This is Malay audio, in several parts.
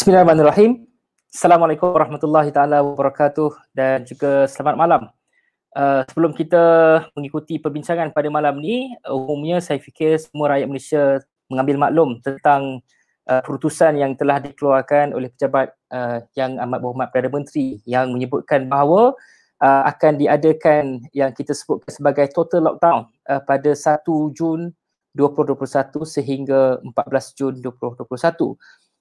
Bismillahirrahmanirrahim. Assalamualaikum warahmatullahi taala wabarakatuh dan juga selamat malam. Uh, sebelum kita mengikuti perbincangan pada malam ni, uh, umumnya saya fikir semua rakyat Malaysia mengambil maklum tentang uh, keputusan yang telah dikeluarkan oleh pejabat uh, yang amat berhormat Perdana Menteri yang menyebutkan bahawa uh, akan diadakan yang kita sebut sebagai total lockdown uh, pada 1 Jun 2021 sehingga 14 Jun 2021.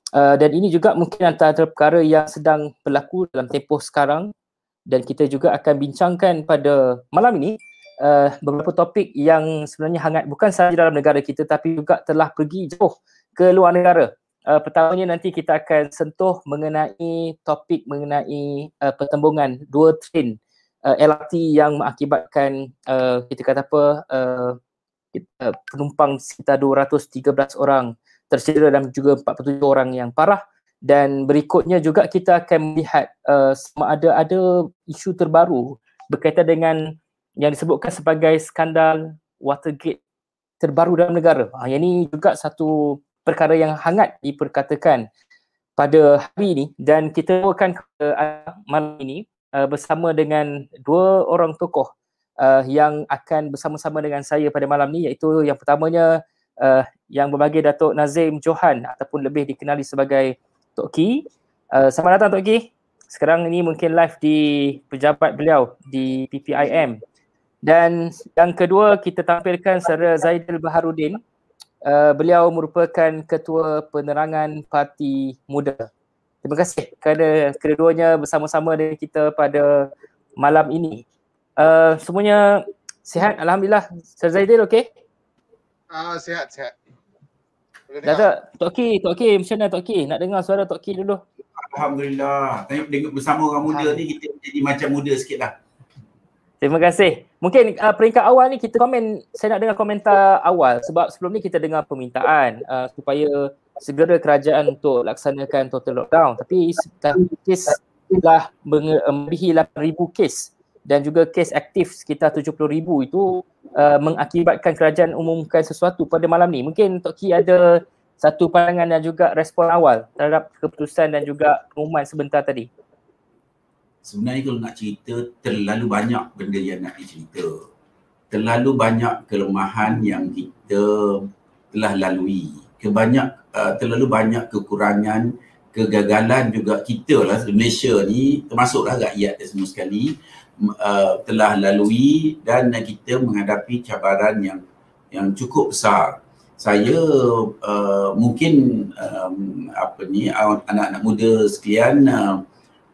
Uh, dan ini juga mungkin antara perkara yang sedang berlaku dalam tempoh sekarang dan kita juga akan bincangkan pada malam ini uh, beberapa topik yang sebenarnya hangat bukan sahaja dalam negara kita tapi juga telah pergi jauh ke luar negara. Uh, pertamanya nanti kita akan sentuh mengenai topik mengenai uh, pertembungan dua train uh, LRT yang mengakibatkan uh, kita kata apa uh, uh, penumpang sekitar 213 orang tercedera dan juga 47 orang yang parah dan berikutnya juga kita akan melihat uh, sama ada ada isu terbaru berkaitan dengan yang disebutkan sebagai skandal Watergate terbaru dalam negara. Ha, yang ini juga satu perkara yang hangat diperkatakan pada hari ini dan kita akan ke uh, malam ini uh, bersama dengan dua orang tokoh uh, yang akan bersama-sama dengan saya pada malam ini iaitu yang pertamanya uh, yang berbagai Datuk Nazim Johan ataupun lebih dikenali sebagai Tok Ki. Uh, selamat datang Tok Ki. Sekarang ini mungkin live di pejabat beliau di PPIM. Dan yang kedua kita tampilkan Saudara Zaidil Baharudin. Uh, beliau merupakan Ketua Penerangan Parti Muda. Terima kasih kerana kedua-duanya bersama-sama dengan kita pada malam ini. Uh, semuanya sihat Alhamdulillah. Saudara Zaidil okey? Ah uh, sihat sihat. Dah tak? Tok Ki, Tok Ki, macam mana Tok Ki? Nak dengar suara Tok Ki dulu. Alhamdulillah. Tengok dengar bersama orang muda ni kita jadi macam muda sikit lah. Terima kasih. Mungkin uh, peringkat awal ni kita komen, saya nak dengar komentar awal sebab sebelum ni kita dengar permintaan uh, supaya segera kerajaan untuk laksanakan total lockdown. Tapi kes telah melebihi 8,000 kes dan juga kes aktif sekitar 70,000 itu uh, mengakibatkan kerajaan umumkan sesuatu pada malam ni. Mungkin Tok Ki ada satu pandangan dan juga respon awal terhadap keputusan dan juga pengumuman sebentar tadi. Sebenarnya kalau nak cerita terlalu banyak benda yang nak dicerita. Terlalu banyak kelemahan yang kita telah lalui. Kebanyak uh, terlalu banyak kekurangan kegagalan juga kita lah Malaysia ni termasuklah rakyat semua sekali uh, telah lalui dan kita menghadapi cabaran yang yang cukup besar. Saya uh, mungkin um, apa ni anak-anak muda sekalian uh,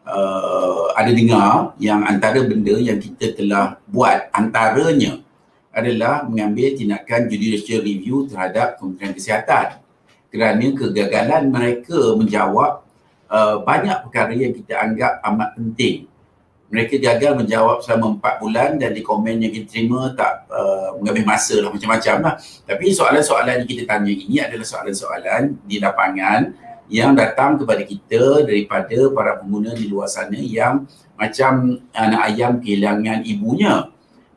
uh, ada dengar yang antara benda yang kita telah buat antaranya adalah mengambil tindakan judicial review terhadap Kementerian Kesihatan kerana kegagalan mereka menjawab uh, banyak perkara yang kita anggap amat penting mereka gagal menjawab selama empat bulan dan di komen yang kita terima tak uh, mengambil masa lah macam-macam lah. Tapi soalan-soalan yang kita tanya ini adalah soalan-soalan di lapangan yang datang kepada kita daripada para pengguna di luar sana yang macam anak ayam kehilangan ibunya.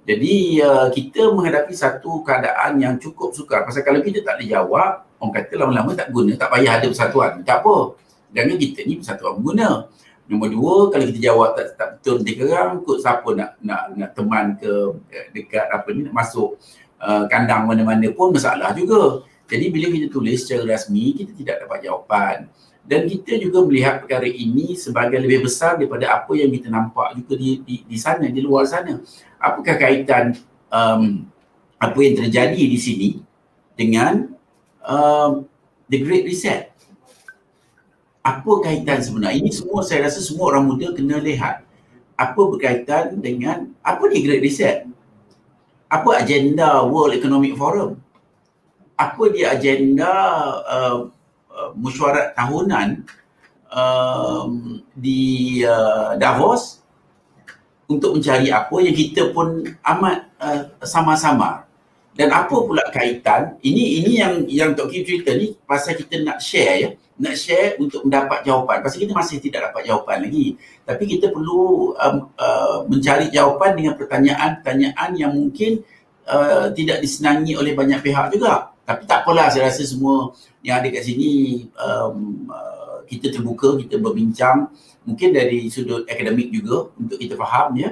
Jadi uh, kita menghadapi satu keadaan yang cukup sukar. Pasal kalau kita tak dijawab, orang kata lama-lama tak guna, tak payah ada persatuan. Tak apa. Jangan kita ni persatuan pengguna. Nombor dua, kalau kita jawab tak, tak betul nanti kerang, kut siapa nak, nak, nak teman ke eh, dekat apa ni, nak masuk uh, kandang mana-mana pun masalah juga. Jadi bila kita tulis secara rasmi, kita tidak dapat jawapan. Dan kita juga melihat perkara ini sebagai lebih besar daripada apa yang kita nampak juga di, di, di sana, di luar sana. Apakah kaitan um, apa yang terjadi di sini dengan um, The Great Reset? Apa kaitan sebenarnya? Ini semua saya rasa semua orang muda kena lihat apa berkaitan dengan apa ni Great Reset? Apa agenda World Economic Forum? Apa dia agenda uh, uh, mesyuarat tahunan um, di uh, Davos untuk mencari apa yang kita pun amat uh, sama-sama dan apa pula kaitan ini ini yang yang Tok Kim cerita ni pasal kita nak share ya nak share untuk mendapat jawapan. Pasal kita masih tidak dapat jawapan lagi. Tapi kita perlu um, uh, mencari jawapan dengan pertanyaan-pertanyaan yang mungkin uh, tidak disenangi oleh banyak pihak juga. Tapi tak apalah saya rasa semua yang ada kat sini um, uh, kita terbuka, kita berbincang mungkin dari sudut akademik juga untuk kita faham ya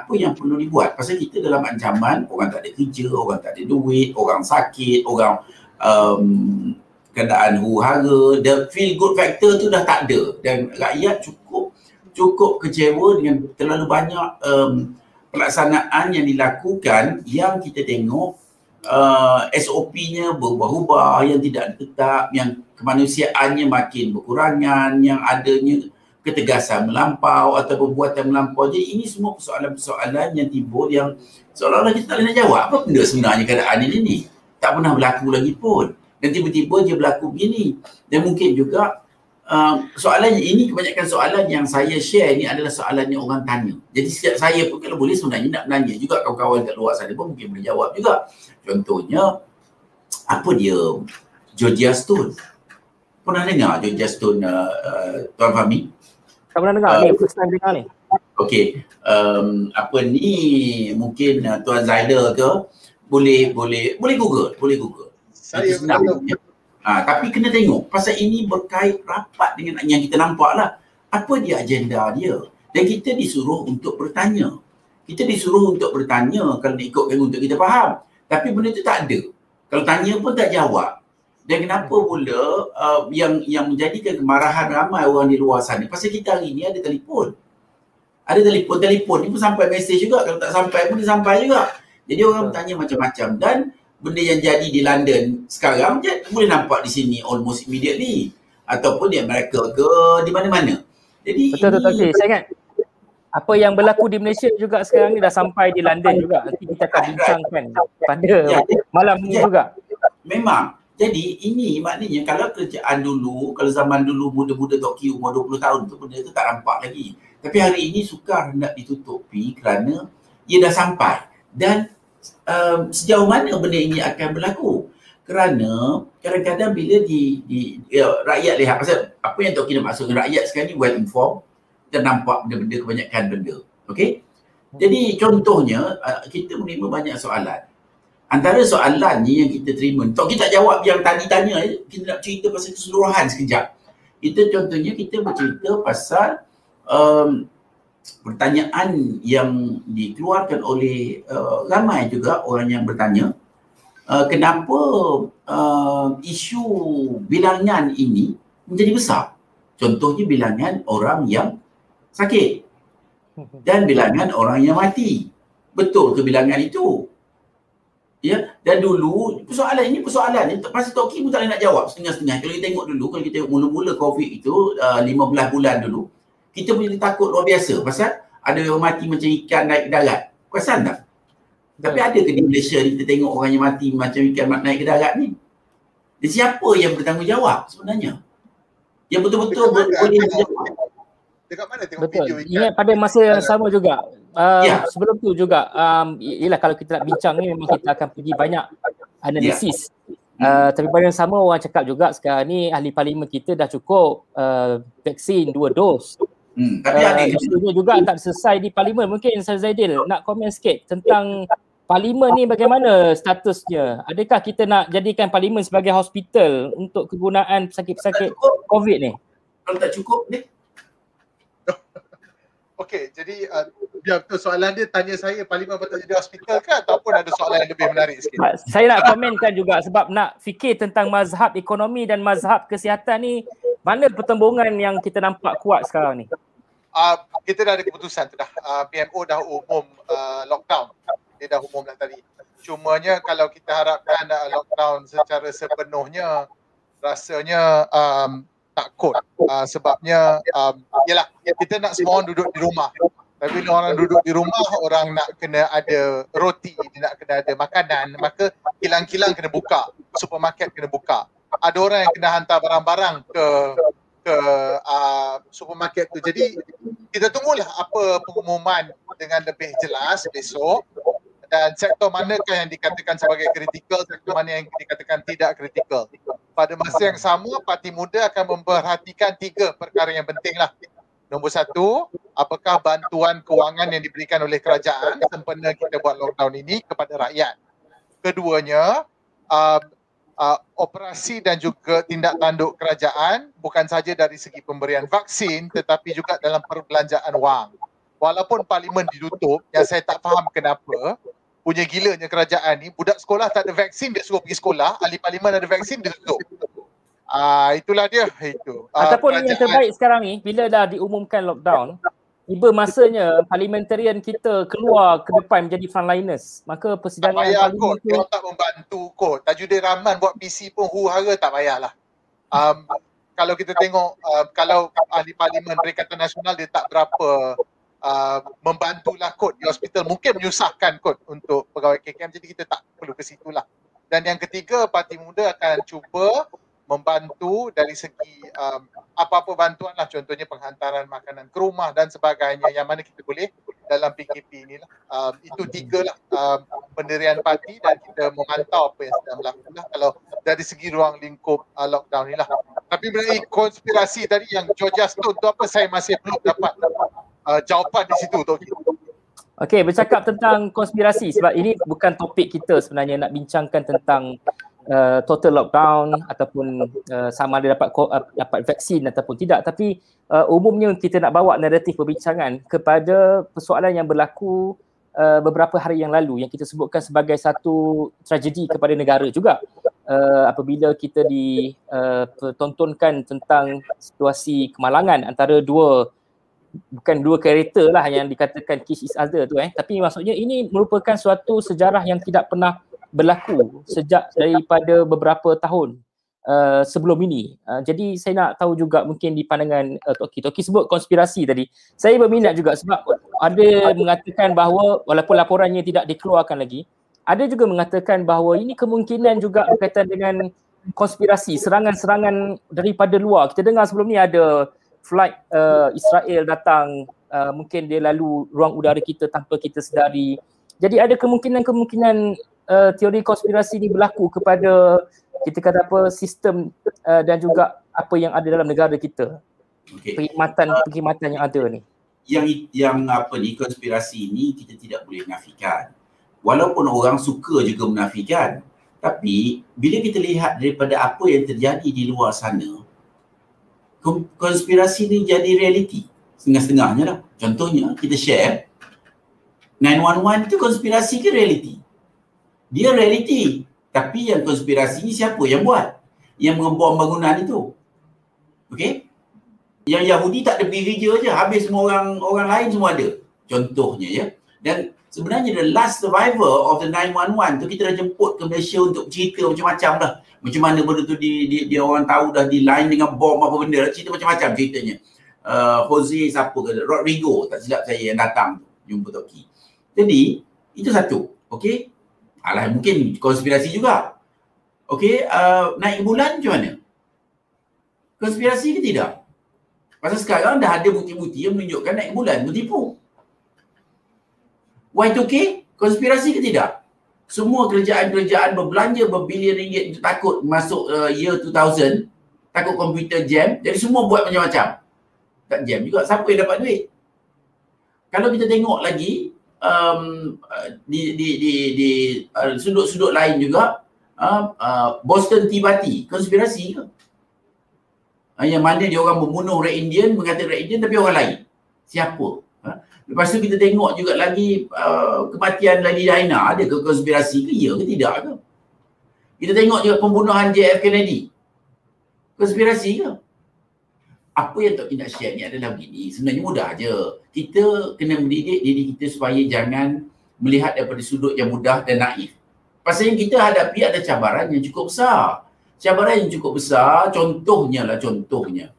apa yang perlu dibuat. Pasal kita dalam ancaman orang tak ada kerja, orang tak ada duit, orang sakit, orang um, keadaan huru hara, the feel good factor tu dah tak ada dan rakyat cukup cukup kecewa dengan terlalu banyak um, pelaksanaan yang dilakukan yang kita tengok uh, SOP-nya berubah-ubah, yang tidak tetap, yang kemanusiaannya makin berkurangan, yang adanya ketegasan melampau atau perbuatan melampau. Jadi ini semua persoalan-persoalan yang timbul yang seolah-olah kita tak boleh nak jawab. Apa benda sebenarnya keadaan ini ni? Tak pernah berlaku lagi pun dan tiba-tiba dia berlaku begini dan mungkin juga uh, soalannya ini kebanyakan soalan yang saya share ini adalah soalannya orang tanya jadi setiap saya pun kalau boleh sebenarnya nak menanya juga kawan-kawan kat luar sana pun mungkin boleh jawab juga contohnya apa dia Georgia Stone pernah dengar Georgia Stone uh, uh, Tuan Fahmi? Tak pernah dengar uh, ni, first time dengar ni Okay, um, apa ni mungkin uh, Tuan Zaider ke boleh boleh boleh google boleh google saya senang. Ya. Ha, tapi kena tengok pasal ini berkait rapat dengan yang kita nampak lah. Apa dia agenda dia? Dan kita disuruh untuk bertanya. Kita disuruh untuk bertanya kalau diikutkan untuk kita faham. Tapi benda tu tak ada. Kalau tanya pun tak jawab. Dan kenapa pula uh, yang yang menjadikan kemarahan ramai orang di luar sana? Pasal kita hari ni ada telefon. Ada telefon, telefon ni pun sampai mesej juga. Kalau tak sampai pun dia sampai juga. Jadi orang bertanya macam-macam. Dan benda yang jadi di London sekarang je boleh nampak di sini almost immediately ataupun di Amerika ke di mana-mana. Jadi betul betul okay. saya ingat apa yang berlaku di Malaysia juga sekarang ni dah sampai di London juga. Nanti kita akan bincangkan pada ya, malam ni ya, juga. Memang. Jadi ini maknanya kalau kerjaan dulu, kalau zaman dulu muda-muda Tok Q umur 20 tahun tu benda tu tak nampak lagi. Tapi hari ini sukar hendak ditutupi kerana ia dah sampai. Dan um, sejauh mana benda ini akan berlaku? Kerana kadang-kadang bila di, di ya, rakyat lihat pasal apa yang Tok Kina maksud rakyat sekarang ni? Well informed. Dan nampak benda-benda kebanyakan benda. Okey? Jadi contohnya uh, kita menerima banyak soalan antara soalan ni yang kita terima. Tok kita jawab yang tadi tanya kita nak cerita pasal keseluruhan sekejap. Kita contohnya kita bercerita pasal um, pertanyaan yang dikeluarkan oleh uh, ramai juga orang yang bertanya uh, kenapa uh, isu bilangan ini menjadi besar? Contohnya bilangan orang yang sakit dan bilangan orang yang mati. Betul ke bilangan itu ya dan dulu persoalan ini persoalan ni pasal Toki pun tak nak jawab setengah-setengah kalau kita tengok dulu kalau kita tengok mula-mula covid itu uh, 15 bulan dulu kita boleh takut luar biasa pasal ada orang mati macam ikan naik ke darat. Perasan tak? Tapi ada ke di Malaysia ni kita tengok orang yang mati macam ikan naik ke darat ni? Dia siapa yang bertanggungjawab sebenarnya? Yang betul-betul boleh. Dekat mana tengok Betul. video ikan? Ingat pada masa yang sama juga. Uh, ya. Sebelum tu juga, um, ialah kalau kita nak bincang ni memang kita akan pergi banyak analisis. Ya. Uh, tapi pada yang sama orang cakap juga sekarang ni ahli parlimen kita dah cukup uh, vaksin dua dos. Hmm. Tapi uh, ada isunya juga tak selesai di parlimen. Mungkin Saya Zaidil nak komen sikit tentang parlimen ni bagaimana statusnya? Adakah kita nak jadikan parlimen sebagai hospital untuk kegunaan pesakit-pesakit COVID ni? Kalau tak cukup ni. Okey, jadi uh, biar betul soalan dia tanya saya parlimen patut jadi hospital ke ataupun ada soalan yang lebih menarik sikit? Saya nak komenkan juga sebab nak fikir tentang mazhab ekonomi dan mazhab kesihatan ni mana pertembungan yang kita nampak kuat sekarang ni? Uh, kita dah ada keputusan tu dah. Uh, PMO dah umum uh, lockdown. Dia dah umum dah tadi. Cumanya kalau kita harapkan uh, lockdown secara sepenuhnya rasanya um, tak kot. Uh, sebabnya um, yalah, kita nak semua orang duduk di rumah. Tapi bila orang duduk di rumah, orang nak kena ada roti, dia nak kena ada makanan, maka kilang-kilang kena buka, supermarket kena buka ada orang yang kena hantar barang-barang ke ke uh, supermarket tu. Jadi kita tunggulah apa pengumuman dengan lebih jelas besok dan sektor manakah yang dikatakan sebagai kritikal, sektor mana yang dikatakan tidak kritikal. Pada masa yang sama, Parti Muda akan memperhatikan tiga perkara yang penting lah. Nombor satu, apakah bantuan kewangan yang diberikan oleh kerajaan sempena kita buat lockdown ini kepada rakyat. Keduanya, uh, uh, operasi dan juga tindak tanduk kerajaan bukan saja dari segi pemberian vaksin tetapi juga dalam perbelanjaan wang. Walaupun parlimen ditutup, yang saya tak faham kenapa, punya gilanya kerajaan ni, budak sekolah tak ada vaksin, dia suruh pergi sekolah, ahli parlimen ada vaksin, dia tutup. Ah uh, itulah dia itu. Uh, Ataupun kerajaan. yang terbaik sekarang ni bila dah diumumkan lockdown, tiba masanya parliamentarian kita keluar ke depan menjadi frontliners. Maka persidangan tak payah kot, dia tak membantu kot. Tajudin Rahman buat PC pun huru-hara tak payahlah. Um, kalau kita tengok uh, kalau ahli parlimen Perikatan Nasional dia tak berapa uh, membantulah kot di hospital mungkin menyusahkan kot untuk pegawai KKM jadi kita tak perlu ke situ lah. Dan yang ketiga Parti Muda akan cuba membantu dari segi um, apa-apa bantuan lah contohnya penghantaran makanan ke rumah dan sebagainya yang mana kita boleh dalam PKP ni lah. Um, itu tiga lah um, pendirian parti dan kita memantau apa yang sedang berlaku lah kalau dari segi ruang lingkup uh, lockdown ni lah. Tapi mengenai konspirasi tadi yang Georgia Stone tu apa saya masih belum dapat uh, jawapan di situ tu. Okey, bercakap tentang konspirasi sebab ini bukan topik kita sebenarnya nak bincangkan tentang uh, total lockdown ataupun uh, sama ada dapat uh, dapat vaksin ataupun tidak tapi uh, umumnya kita nak bawa naratif perbincangan kepada persoalan yang berlaku uh, beberapa hari yang lalu yang kita sebutkan sebagai satu tragedi kepada negara juga uh, apabila kita ditontonkan uh, tentang situasi kemalangan antara dua bukan dua kereta lah yang dikatakan kiss is other tu eh tapi maksudnya ini merupakan suatu sejarah yang tidak pernah berlaku sejak daripada beberapa tahun uh, sebelum ini. Uh, jadi saya nak tahu juga mungkin di pandangan uh, Toki. Toki sebut konspirasi tadi. Saya berminat juga sebab ada mengatakan bahawa walaupun laporannya tidak dikeluarkan lagi, ada juga mengatakan bahawa ini kemungkinan juga berkaitan dengan konspirasi, serangan-serangan daripada luar. Kita dengar sebelum ni ada flight uh, Israel datang, uh, mungkin dia lalu ruang udara kita tanpa kita sedari. Jadi ada kemungkinan-kemungkinan uh, teori konspirasi ni berlaku kepada kita kata apa sistem uh, dan juga apa yang ada dalam negara kita. Okay. Perkhidmatan uh, yang ada ni. Yang yang apa ni konspirasi ni kita tidak boleh nafikan. Walaupun orang suka juga menafikan, tapi bila kita lihat daripada apa yang terjadi di luar sana, konspirasi ni jadi realiti. Setengah-setengahnya lah. Contohnya kita share 911 itu konspirasi ke realiti? dia realiti. Tapi yang konspirasi ni siapa yang buat? Yang mengebom bangunan itu. Okey? Yang Yahudi tak ada pergi kerja je. Habis semua orang orang lain semua ada. Contohnya ya. Dan sebenarnya the last survivor of the 911 tu kita dah jemput ke Malaysia untuk cerita macam-macam dah. Macam mana benda tu di, di, dia orang tahu dah di line dengan bom apa benda. Cerita macam-macam ceritanya. Uh, Jose siapa ke? Rodrigo tak silap saya yang datang. Jumpa Toki. Jadi itu satu. Okey? Alah mungkin konspirasi juga. Okey, uh, naik bulan macam mana? Konspirasi ke tidak? Pasal sekarang dah ada bukti-bukti yang menunjukkan naik bulan bertipu. Y2K, konspirasi ke tidak? Semua kerajaan-kerajaan berbelanja berbilion ringgit takut masuk uh, year 2000, takut komputer jam, jadi semua buat macam-macam. Tak jam juga, siapa yang dapat duit? Kalau kita tengok lagi, um, di di di di uh, sudut-sudut lain juga uh, uh, Boston Tea Party konspirasi ke? Uh, yang mana dia orang membunuh Red Indian mengatakan Red Indian tapi orang lain. Siapa? Lepas tu kita tengok juga lagi uh, kematian Lady Diana ada ke konspirasi ke ya ke tidak ke? Kita tengok juga pembunuhan JF Kennedy. Konspirasi ke? apa yang Tok nak share ni adalah begini. Sebenarnya mudah aja. Kita kena mendidik diri kita supaya jangan melihat daripada sudut yang mudah dan naif. Pasal yang kita hadapi ada cabaran yang cukup besar. Cabaran yang cukup besar, contohnya lah contohnya.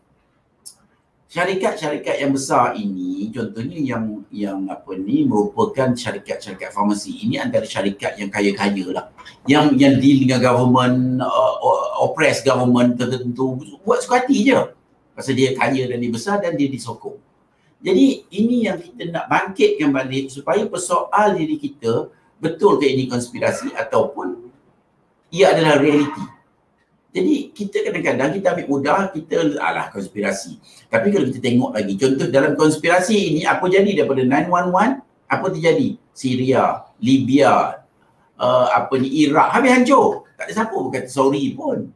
Syarikat-syarikat yang besar ini, contohnya yang yang apa ni merupakan syarikat-syarikat farmasi ini antara syarikat yang kaya-kaya lah. Yang yang deal dengan government, uh, oppress government tertentu, buat suka hati je. Pasal dia kaya dan dia besar dan dia disokong. Jadi ini yang kita nak bangkitkan balik supaya persoal diri kita betul ke ini konspirasi ataupun ia adalah realiti. Jadi kita kadang-kadang kita ambil mudah kita alah konspirasi. Tapi kalau kita tengok lagi contoh dalam konspirasi ini apa jadi daripada 911 apa terjadi? Syria, Libya, uh, apa ni Iraq habis hancur. Tak ada siapa pun kata sorry pun.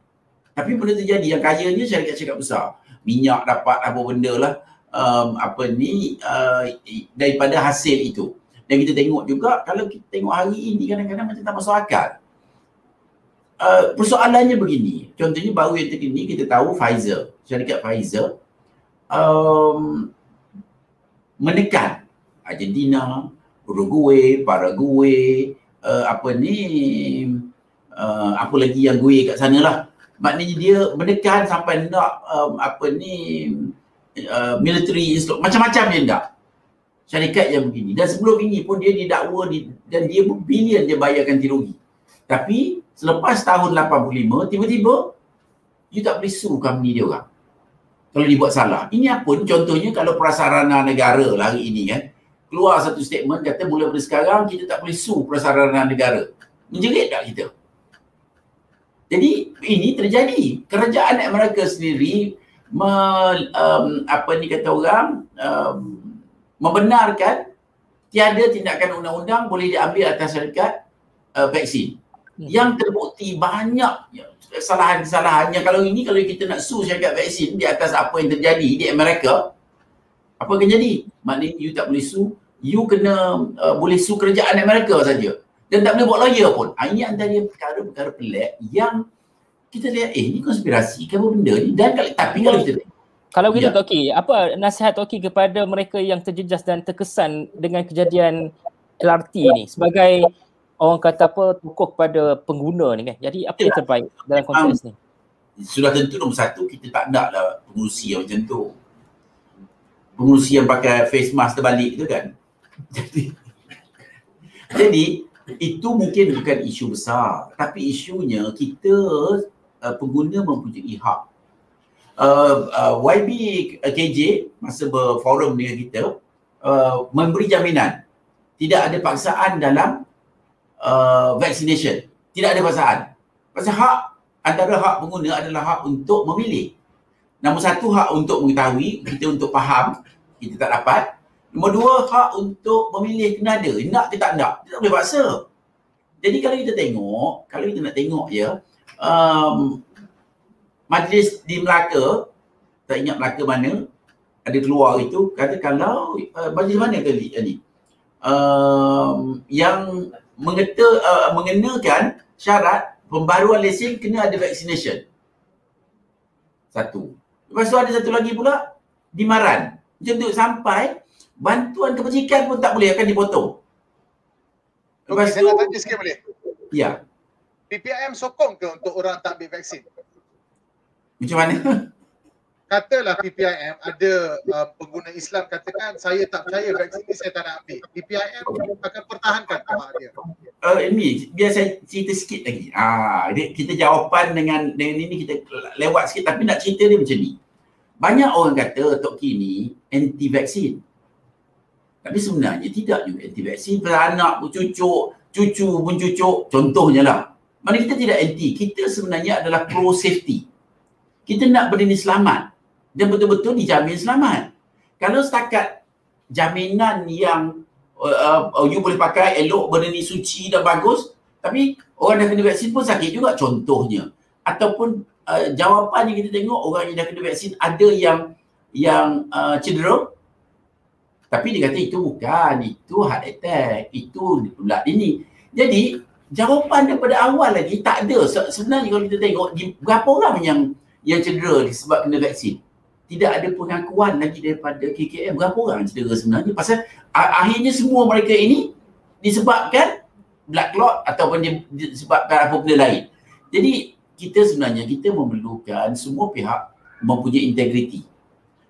Tapi benda terjadi yang kayanya syarikat-syarikat besar. Minyak dapat apa benda lah um, apa ni uh, daripada hasil itu. Dan kita tengok juga kalau kita tengok hari ini kadang-kadang macam tak masuk akal. Uh, persoalannya begini. Contohnya baru yang terkini kita tahu Pfizer, syarikat Pfizer um, menekan Argentina, Uruguay, Paraguay, uh, apa ni uh, apa lagi yang gue kat sana lah. Maknanya dia menekan sampai nak um, apa ni uh, military macam-macam dia nak syarikat yang begini dan sebelum ini pun dia didakwa di, dan dia berbilion dia bayarkan ganti tapi selepas tahun 85 tiba-tiba you tak boleh sue company dia orang. Kalau dibuat salah. Ini apa? Contohnya kalau prasarana negara lah hari ini kan? Keluar satu statement kata mulai dari sekarang kita tak boleh sue prasarana negara. Menjerit tak kita? Jadi ini terjadi. Kerajaan Amerika sendiri me, um, apa ni kata orang um, membenarkan tiada tindakan undang-undang boleh diambil atas syarikat uh, vaksin. Yang terbukti banyak kesalahan-kesalahan yang kalau ini kalau kita nak sue syarikat vaksin di atas apa yang terjadi di Amerika apa akan jadi? Maknanya you tak boleh sue. You kena uh, boleh sue kerajaan Amerika saja. Dan tak boleh buat lawyer pun. Ha, ini antara perkara-perkara pelik yang kita lihat eh ni konspirasi ke apa benda ni? Dan kalau tapi kalau kita kalau begitu ya. Toki, apa nasihat Toki kepada mereka yang terjejas dan terkesan dengan kejadian LRT ni sebagai orang kata apa tokoh kepada pengguna ni kan. Jadi apa yang terbaik dalam konteks ni? Sudah tentu nombor satu kita tak nak lah pengurusi yang macam tu. Pengurusi yang pakai face mask terbalik tu kan. Jadi jadi itu mungkin bukan isu besar tapi isunya kita uh, pengguna mempunyai hak. Uh, uh, YB KJ masa berforum dengan kita uh, memberi jaminan tidak ada paksaan dalam uh, vaccination. Tidak ada paksaan. Pasal hak antara hak pengguna adalah hak untuk memilih. Nombor satu hak untuk mengetahui, kita untuk faham, kita tak dapat. Nombor dua hak untuk memilih kena ada. Nak ke tak nak, kita tak boleh paksa. Jadi kalau kita tengok, kalau kita nak tengok ya, um, majlis di Melaka, tak ingat Melaka mana, ada keluar itu, kata kalau uh, majlis mana ini? Um, yang mengeta, uh, mengenakan syarat pembaruan lesen kena ada vaccination. Satu. Lepas tu ada satu lagi pula, dimaran. Macam tu sampai bantuan kebajikan pun tak boleh akan dipotong. Lepas okay, tu, saya nak tanya sikit boleh? Ya. PPIM sokong ke untuk orang tak ambil vaksin? Macam mana? Katalah PPIM ada uh, pengguna Islam katakan saya tak percaya vaksin ni saya tak nak ambil. PPIM akan pertahankan hak dia. Uh, ini biar saya cerita sikit lagi. Ah, kita jawapan dengan dengan ini kita lewat sikit tapi nak cerita dia macam ni. Banyak orang kata Tok Ki ni anti vaksin. Tapi sebenarnya tidak juga anti vaksin. Anak pun cucuk, cucu pun cucuk. Contohnya lah. Mana kita tidak anti, kita sebenarnya adalah pro safety. Kita nak berdiri selamat dan betul-betul dijamin selamat. Kalau setakat jaminan yang uh, uh, you boleh pakai elok berdiri suci dan bagus, tapi orang dah kena vaksin pun sakit juga contohnya. Ataupun uh, jawapan yang kita tengok orang yang dah kena vaksin ada yang yang uh, cedera tapi dia kata itu bukan, itu heart attack, itu pula ini. Jadi jawapan daripada awal lagi tak ada. Sebenarnya kalau kita tengok berapa orang yang yang cedera disebab kena vaksin. Tidak ada pengakuan lagi daripada KKM berapa orang cedera sebenarnya. Pasal akhirnya semua mereka ini disebabkan blood clot ataupun disebabkan apa benda lain. Jadi kita sebenarnya kita memerlukan semua pihak mempunyai integriti.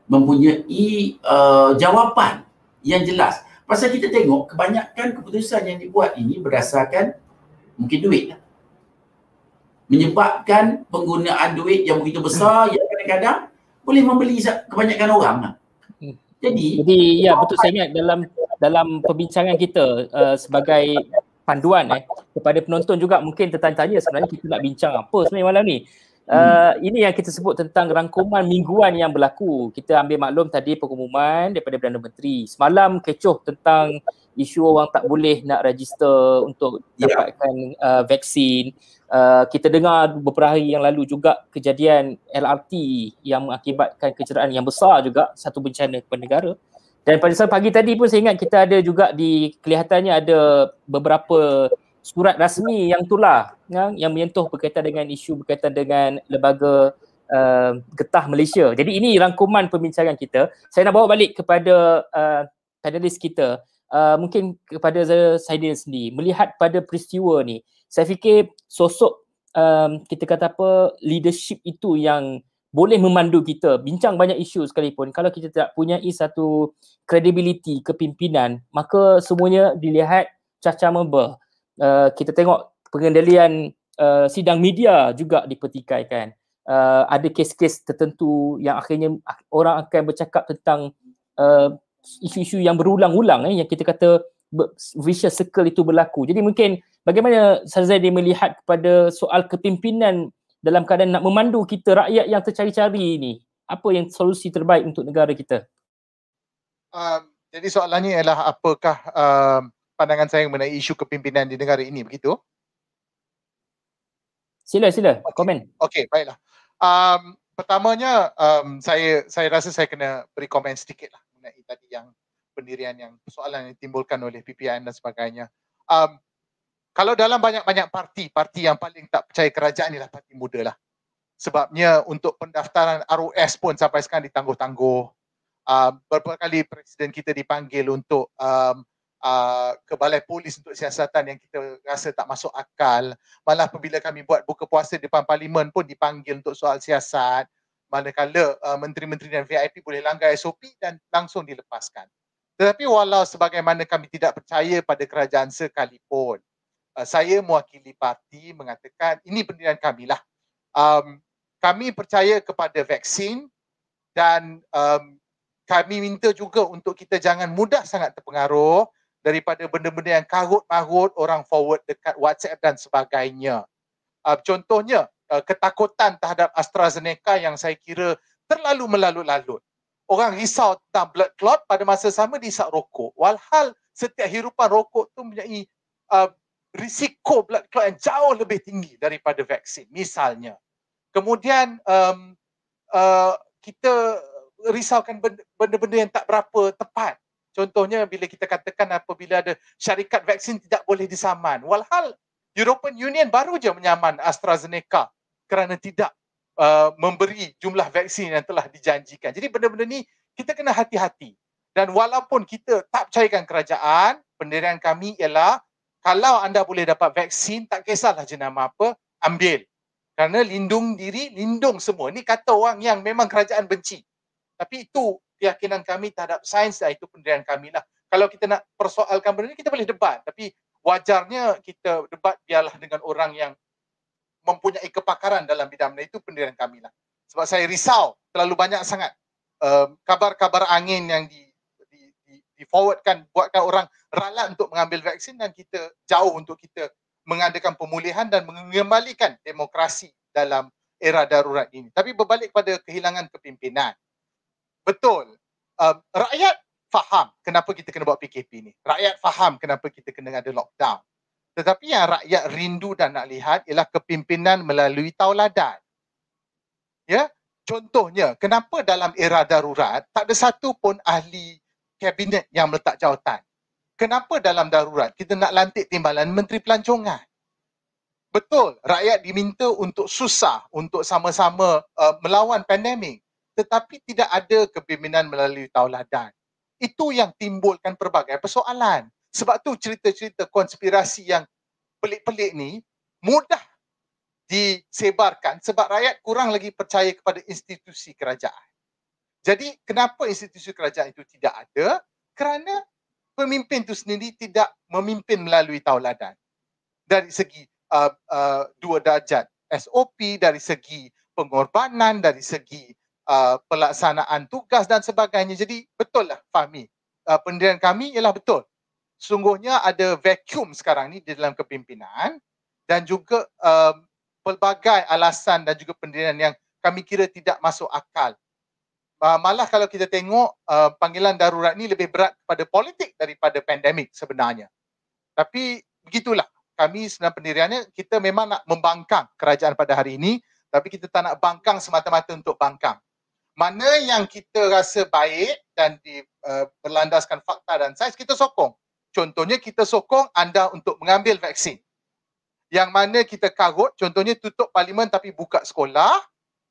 Mempunyai uh, jawapan yang jelas. Pasal kita tengok kebanyakan keputusan yang dibuat ini berdasarkan mungkin duit. Menyebabkan penggunaan duit yang begitu besar yang kadang-kadang boleh membeli kebanyakan orang lah. Hmm. Jadi, Jadi ya betul saya ingat dalam dalam perbincangan kita uh, sebagai panduan eh kepada penonton juga mungkin tertanya-tanya sebenarnya kita nak bincang apa sebenarnya malam ni. Uh, ini yang kita sebut tentang rangkuman mingguan yang berlaku. Kita ambil maklum tadi pengumuman daripada Perdana Menteri. Semalam kecoh tentang isu orang tak boleh nak register untuk ya. dapatkan uh, vaksin. Uh, kita dengar beberapa hari yang lalu juga kejadian LRT yang mengakibatkan kecederaan yang besar juga satu bencana kepada negara. Dan pada saat pagi tadi pun saya ingat kita ada juga di kelihatannya ada beberapa surat rasmi yang itulah yang, yang menyentuh berkaitan dengan isu berkaitan dengan lembaga uh, getah Malaysia. Jadi ini rangkuman perbincangan kita. Saya nak bawa balik kepada uh, panelis kita. Uh, mungkin kepada saya sendiri melihat pada peristiwa ni saya fikir sosok um, kita kata apa leadership itu yang boleh memandu kita bincang banyak isu sekalipun kalau kita tidak punya satu credibility kepimpinan maka semuanya dilihat caca membah uh, kita tengok pengendalian uh, sidang media juga dipertikaikan. Uh, ada kes-kes tertentu yang akhirnya orang akan bercakap tentang uh, isu-isu yang berulang-ulang eh, yang kita kata vicious circle itu berlaku. Jadi mungkin bagaimana Sarzaidi melihat kepada soal kepimpinan dalam keadaan nak memandu kita rakyat yang tercari-cari ini? Apa yang solusi terbaik untuk negara kita? Uh, jadi soalannya ialah apakah uh, pandangan saya mengenai isu kepimpinan di negara ini begitu? Sila sila komen. Okey, baiklah. Um, pertamanya um, saya saya rasa saya kena beri komen sedikit lah mengenai tadi yang pendirian yang soalan yang ditimbulkan oleh PPN dan sebagainya. Um, kalau dalam banyak-banyak parti, parti yang paling tak percaya kerajaan ialah parti muda lah. Sebabnya untuk pendaftaran ROS pun sampai sekarang ditangguh-tangguh. Um, beberapa kali presiden kita dipanggil untuk um, uh, ke balai polis untuk siasatan yang kita rasa tak masuk akal. Malah apabila kami buat buka puasa depan parlimen pun dipanggil untuk soal siasat. Manakala uh, menteri-menteri dan VIP boleh langgar SOP dan langsung dilepaskan. Tetapi walau sebagaimana kami tidak percaya pada kerajaan sekalipun, uh, saya mewakili parti mengatakan ini pendirian kami lah. Um, kami percaya kepada vaksin dan um, kami minta juga untuk kita jangan mudah sangat terpengaruh daripada benda-benda yang karut-marut orang forward dekat WhatsApp dan sebagainya. Uh, contohnya uh, ketakutan terhadap AstraZeneca yang saya kira terlalu melalut-lalut. Orang risau tentang blood clot pada masa sama diisap rokok. Walhal setiap hirupan rokok tu mempunyai uh, risiko blood clot yang jauh lebih tinggi daripada vaksin misalnya. Kemudian um, uh, kita risaukan benda-benda yang tak berapa tepat Contohnya bila kita katakan apabila ada syarikat vaksin tidak boleh disaman. Walhal European Union baru je menyaman AstraZeneca kerana tidak uh, memberi jumlah vaksin yang telah dijanjikan. Jadi benda-benda ni kita kena hati-hati. Dan walaupun kita tak percayakan kerajaan, pendirian kami ialah kalau anda boleh dapat vaksin, tak kisahlah jenama apa, ambil. Kerana lindung diri, lindung semua. Ini kata orang yang memang kerajaan benci. Tapi itu keyakinan kami terhadap sains dan itu pendirian kami lah. Kalau kita nak persoalkan benda ni, kita boleh debat. Tapi wajarnya kita debat biarlah dengan orang yang mempunyai kepakaran dalam bidang itu pendirian kami lah. Sebab saya risau terlalu banyak sangat um, kabar-kabar angin yang di, di, di, di forwardkan buatkan orang ralat untuk mengambil vaksin dan kita jauh untuk kita mengadakan pemulihan dan mengembalikan demokrasi dalam era darurat ini. Tapi berbalik pada kehilangan kepimpinan betul uh, rakyat faham kenapa kita kena buat PKP ni rakyat faham kenapa kita kena ada lockdown tetapi yang rakyat rindu dan nak lihat ialah kepimpinan melalui tauladan. Ya? Contohnya kenapa dalam era darurat tak ada satu pun ahli kabinet yang meletak jawatan? Kenapa dalam darurat kita nak lantik timbalan menteri pelancongan? Betul rakyat diminta untuk susah untuk sama-sama uh, melawan pandemik. Tetapi tidak ada kepimpinan melalui tauladan. Itu yang timbulkan pelbagai persoalan. Sebab tu cerita-cerita konspirasi yang pelik-pelik ni mudah disebarkan sebab rakyat kurang lagi percaya kepada institusi kerajaan. Jadi kenapa institusi kerajaan itu tidak ada? Kerana pemimpin itu sendiri tidak memimpin melalui tauladan. Dari segi uh, uh, dua darjat SOP, dari segi pengorbanan, dari segi Uh, pelaksanaan tugas dan sebagainya. Jadi betul lah Fahmi. Uh, pendirian kami ialah betul. Sungguhnya ada vacuum sekarang ni di dalam kepimpinan dan juga um, pelbagai alasan dan juga pendirian yang kami kira tidak masuk akal. Uh, malah kalau kita tengok uh, panggilan darurat ni lebih berat kepada politik daripada pandemik sebenarnya. Tapi begitulah kami sebenarnya pendiriannya kita memang nak membangkang kerajaan pada hari ini tapi kita tak nak bangkang semata-mata untuk bangkang. Mana yang kita rasa baik dan di, uh, berlandaskan fakta dan sains kita sokong. Contohnya kita sokong anda untuk mengambil vaksin. Yang mana kita karut contohnya tutup parlimen tapi buka sekolah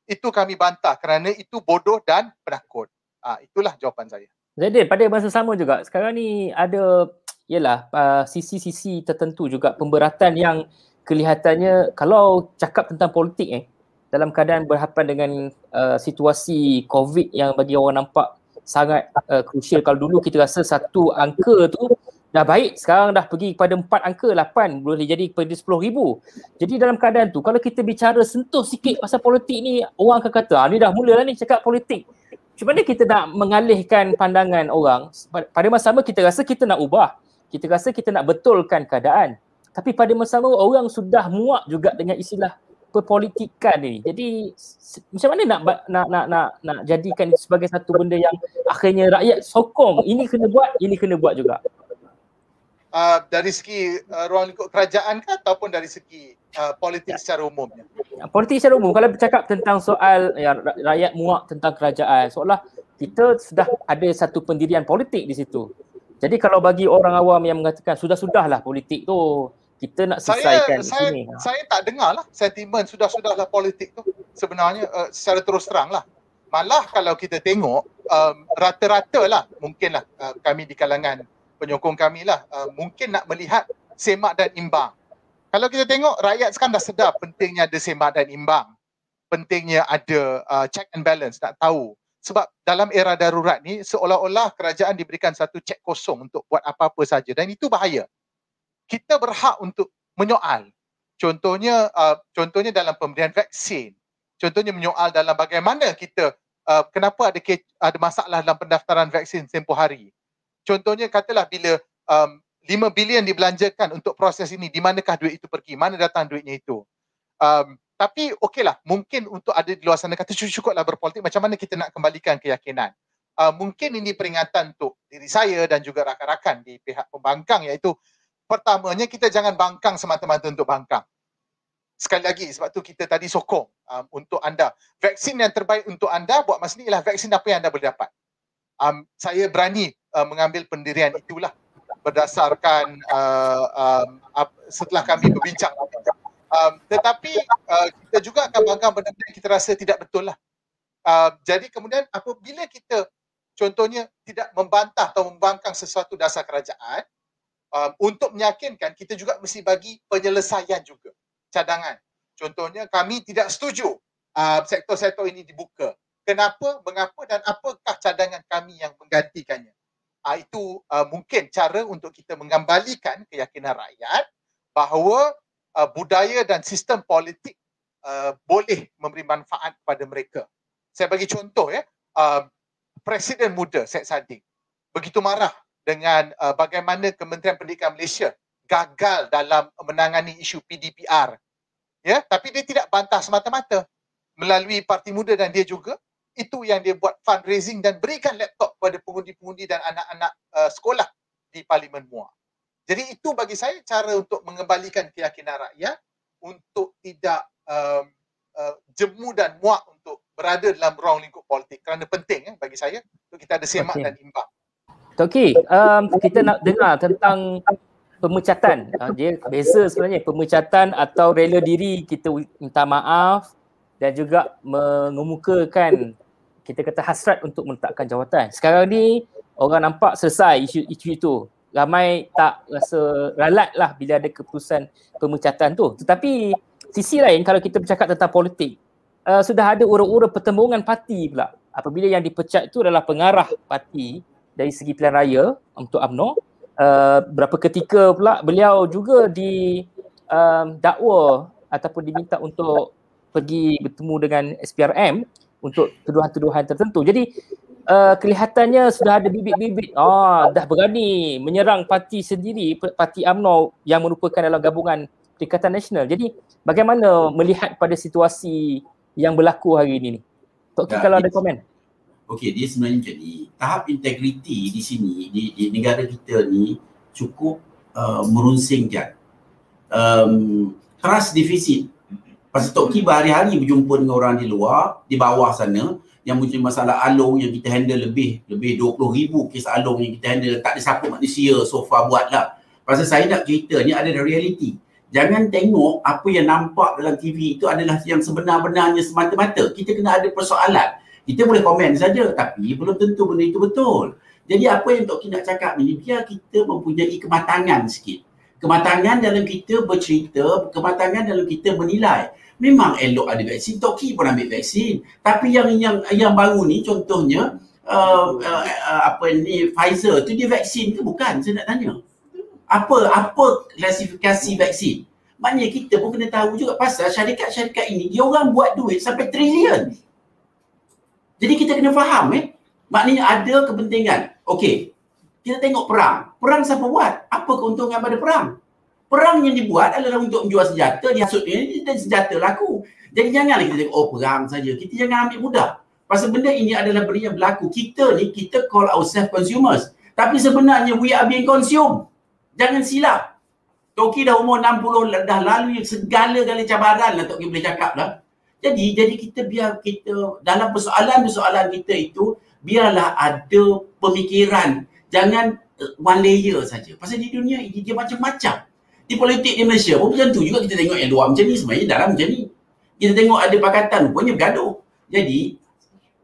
itu kami bantah kerana itu bodoh dan penakut. Ah itulah jawapan saya. Jadi pada masa sama juga sekarang ni ada ialah uh, sisi-sisi tertentu juga pemberatan yang kelihatannya kalau cakap tentang politik eh dalam keadaan berhadapan dengan uh, situasi COVID yang bagi orang nampak sangat uh, crucial kalau dulu kita rasa satu angka tu dah baik sekarang dah pergi kepada empat angka lapan. Boleh jadi kepada sepuluh ribu. Jadi dalam keadaan tu kalau kita bicara sentuh sikit pasal politik ni orang akan kata ah, ni dah mula lah ni cakap politik. Macam mana kita nak mengalihkan pandangan orang pada masa sama kita rasa kita nak ubah. Kita rasa kita nak betulkan keadaan. Tapi pada masa sama orang sudah muak juga dengan istilah perpolitikan ni. Jadi macam mana nak nak nak nak nak jadikan sebagai satu benda yang akhirnya rakyat sokong ini kena buat, ini kena buat juga uh, dari segi uh, ruang lingkup kerajaan ke ataupun dari segi uh, politik ya. secara umumnya? Politik secara umum kalau bercakap tentang soal ya, rakyat muak tentang kerajaan seolah kita sudah ada satu pendirian politik di situ. Jadi kalau bagi orang awam yang mengatakan sudah-sudahlah politik tu kita nak selesaikan saya, sini. Saya, saya tak dengar lah sentimen sudah-sudahlah politik tu sebenarnya uh, secara terus terang lah. Malah kalau kita tengok um, rata-rata lah mungkinlah uh, kami di kalangan penyokong kami lah uh, mungkin nak melihat semak dan imbang. Kalau kita tengok rakyat sekarang dah sedar pentingnya ada semak dan imbang. Pentingnya ada uh, check and balance, nak tahu. Sebab dalam era darurat ni seolah-olah kerajaan diberikan satu cek kosong untuk buat apa-apa saja dan itu bahaya. Kita berhak untuk menyoal. Contohnya uh, contohnya dalam pemberian vaksin. Contohnya menyoal dalam bagaimana kita uh, kenapa ada ada masalah dalam pendaftaran vaksin tempoh hari contohnya katalah bila um, 5 bilion dibelanjakan untuk proses ini, di manakah duit itu pergi? Mana datang duitnya itu? Um, tapi okeylah, mungkin untuk ada di luar sana kata cukup-cukuplah berpolitik, macam mana kita nak kembalikan keyakinan? Uh, mungkin ini peringatan untuk diri saya dan juga rakan-rakan di pihak pembangkang iaitu pertamanya kita jangan bangkang semata-mata untuk bangkang. Sekali lagi sebab tu kita tadi sokong um, untuk anda. Vaksin yang terbaik untuk anda buat masa ni ialah vaksin apa yang anda boleh dapat. Um, saya berani uh, mengambil pendirian itulah berdasarkan uh, um, setelah kami berbincang. Um, tetapi uh, kita juga akan bangga benda-benda yang kita rasa tidak betul lah. Uh, jadi kemudian apabila kita contohnya tidak membantah atau membangkang sesuatu dasar kerajaan, um, untuk meyakinkan kita juga mesti bagi penyelesaian juga cadangan. Contohnya kami tidak setuju uh, sektor-sektor ini dibuka. Kenapa, mengapa dan apakah cadangan kami yang menggantikannya? Uh, itu uh, mungkin cara untuk kita mengembalikan keyakinan rakyat bahawa uh, budaya dan sistem politik uh, boleh memberi manfaat kepada mereka. Saya bagi contoh ya, uh, Presiden muda Syed Saddiq begitu marah dengan uh, bagaimana Kementerian Pendidikan Malaysia gagal dalam menangani isu PDPR. Ya, tapi dia tidak bantah semata-mata melalui parti muda dan dia juga itu yang dia buat fundraising dan berikan laptop kepada pengundi-pengundi dan anak-anak uh, sekolah di Parlimen Muar. Jadi itu bagi saya cara untuk mengembalikan keyakinan rakyat untuk tidak um, uh, jemu dan muak untuk berada dalam ruang lingkup politik kerana penting eh, bagi saya untuk kita ada semak okay. dan imbang. Okey, um, kita nak dengar tentang pemecatan. Uh, dia beza sebenarnya pemecatan atau rela diri kita minta maaf dan juga mengemukakan kita kata hasrat untuk meletakkan jawatan. Sekarang ni orang nampak selesai isu, isu itu. Ramai tak rasa ralat lah bila ada keputusan pemecatan tu. Tetapi sisi lain kalau kita bercakap tentang politik, uh, sudah ada ura-ura pertembungan parti pula. Apabila yang dipecat itu adalah pengarah parti dari segi pilihan raya untuk UMNO. Uh, berapa ketika pula beliau juga di um, dakwa ataupun diminta untuk pergi bertemu dengan SPRM untuk tuduhan-tuduhan tertentu. Jadi uh, kelihatannya sudah ada bibit-bibit ah dah berani menyerang parti sendiri parti AMNO yang merupakan dalam gabungan Perikatan Nasional. Jadi bagaimana melihat pada situasi yang berlaku hari ini ni? Tok Ki ya, kalau ada komen. Okey, dia sebenarnya macam ni. Tahap integriti di sini, di, di negara kita ni cukup uh, merunsingkan. Um, trust deficit. Pasal Tok Ki berhari-hari berjumpa dengan orang di luar, di bawah sana, yang mungkin masalah alung yang kita handle lebih, lebih 20 ribu kes alung yang kita handle. Tak ada siapa manusia so far buat lah. Pasal saya nak cerita ni ada reality. Jangan tengok apa yang nampak dalam TV itu adalah yang sebenar-benarnya semata-mata. Kita kena ada persoalan. Kita boleh komen saja tapi belum tentu benda itu betul. Jadi apa yang Tok nak cakap ni, biar kita mempunyai kematangan sikit. Kematangan dalam kita bercerita, kematangan dalam kita menilai. Memang elok ada vaksin, Tok Ki pun ambil vaksin. Tapi yang yang yang baru ni contohnya, uh, uh, uh, apa ni, Pfizer tu dia vaksin ke bukan? Saya nak tanya. Apa apa klasifikasi vaksin? Maknanya kita pun kena tahu juga pasal syarikat-syarikat ini dia orang buat duit sampai trilion. Jadi kita kena faham eh? Maknanya ada kepentingan. Okey kita tengok perang. Perang siapa buat? Apa keuntungan pada perang perang yang dibuat adalah untuk menjual senjata dihasut ini dan senjata laku jadi janganlah kita tengok oh perang saja kita jangan ambil mudah pasal benda ini adalah benda yang berlaku kita ni kita call ourselves consumers tapi sebenarnya we are being consumed Jangan silap. Toki dah umur 60 dah lalu segala kali cabaran lah Toki boleh cakap lah. Jadi jadi kita biar kita dalam persoalan-persoalan kita itu biarlah ada pemikiran. Jangan uh, one layer saja. Pasal di dunia ini dia macam-macam. Di politik di Malaysia pun macam tu juga kita tengok yang luar macam ni sebenarnya dalam macam ni. Kita tengok ada pakatan rupanya bergaduh. Jadi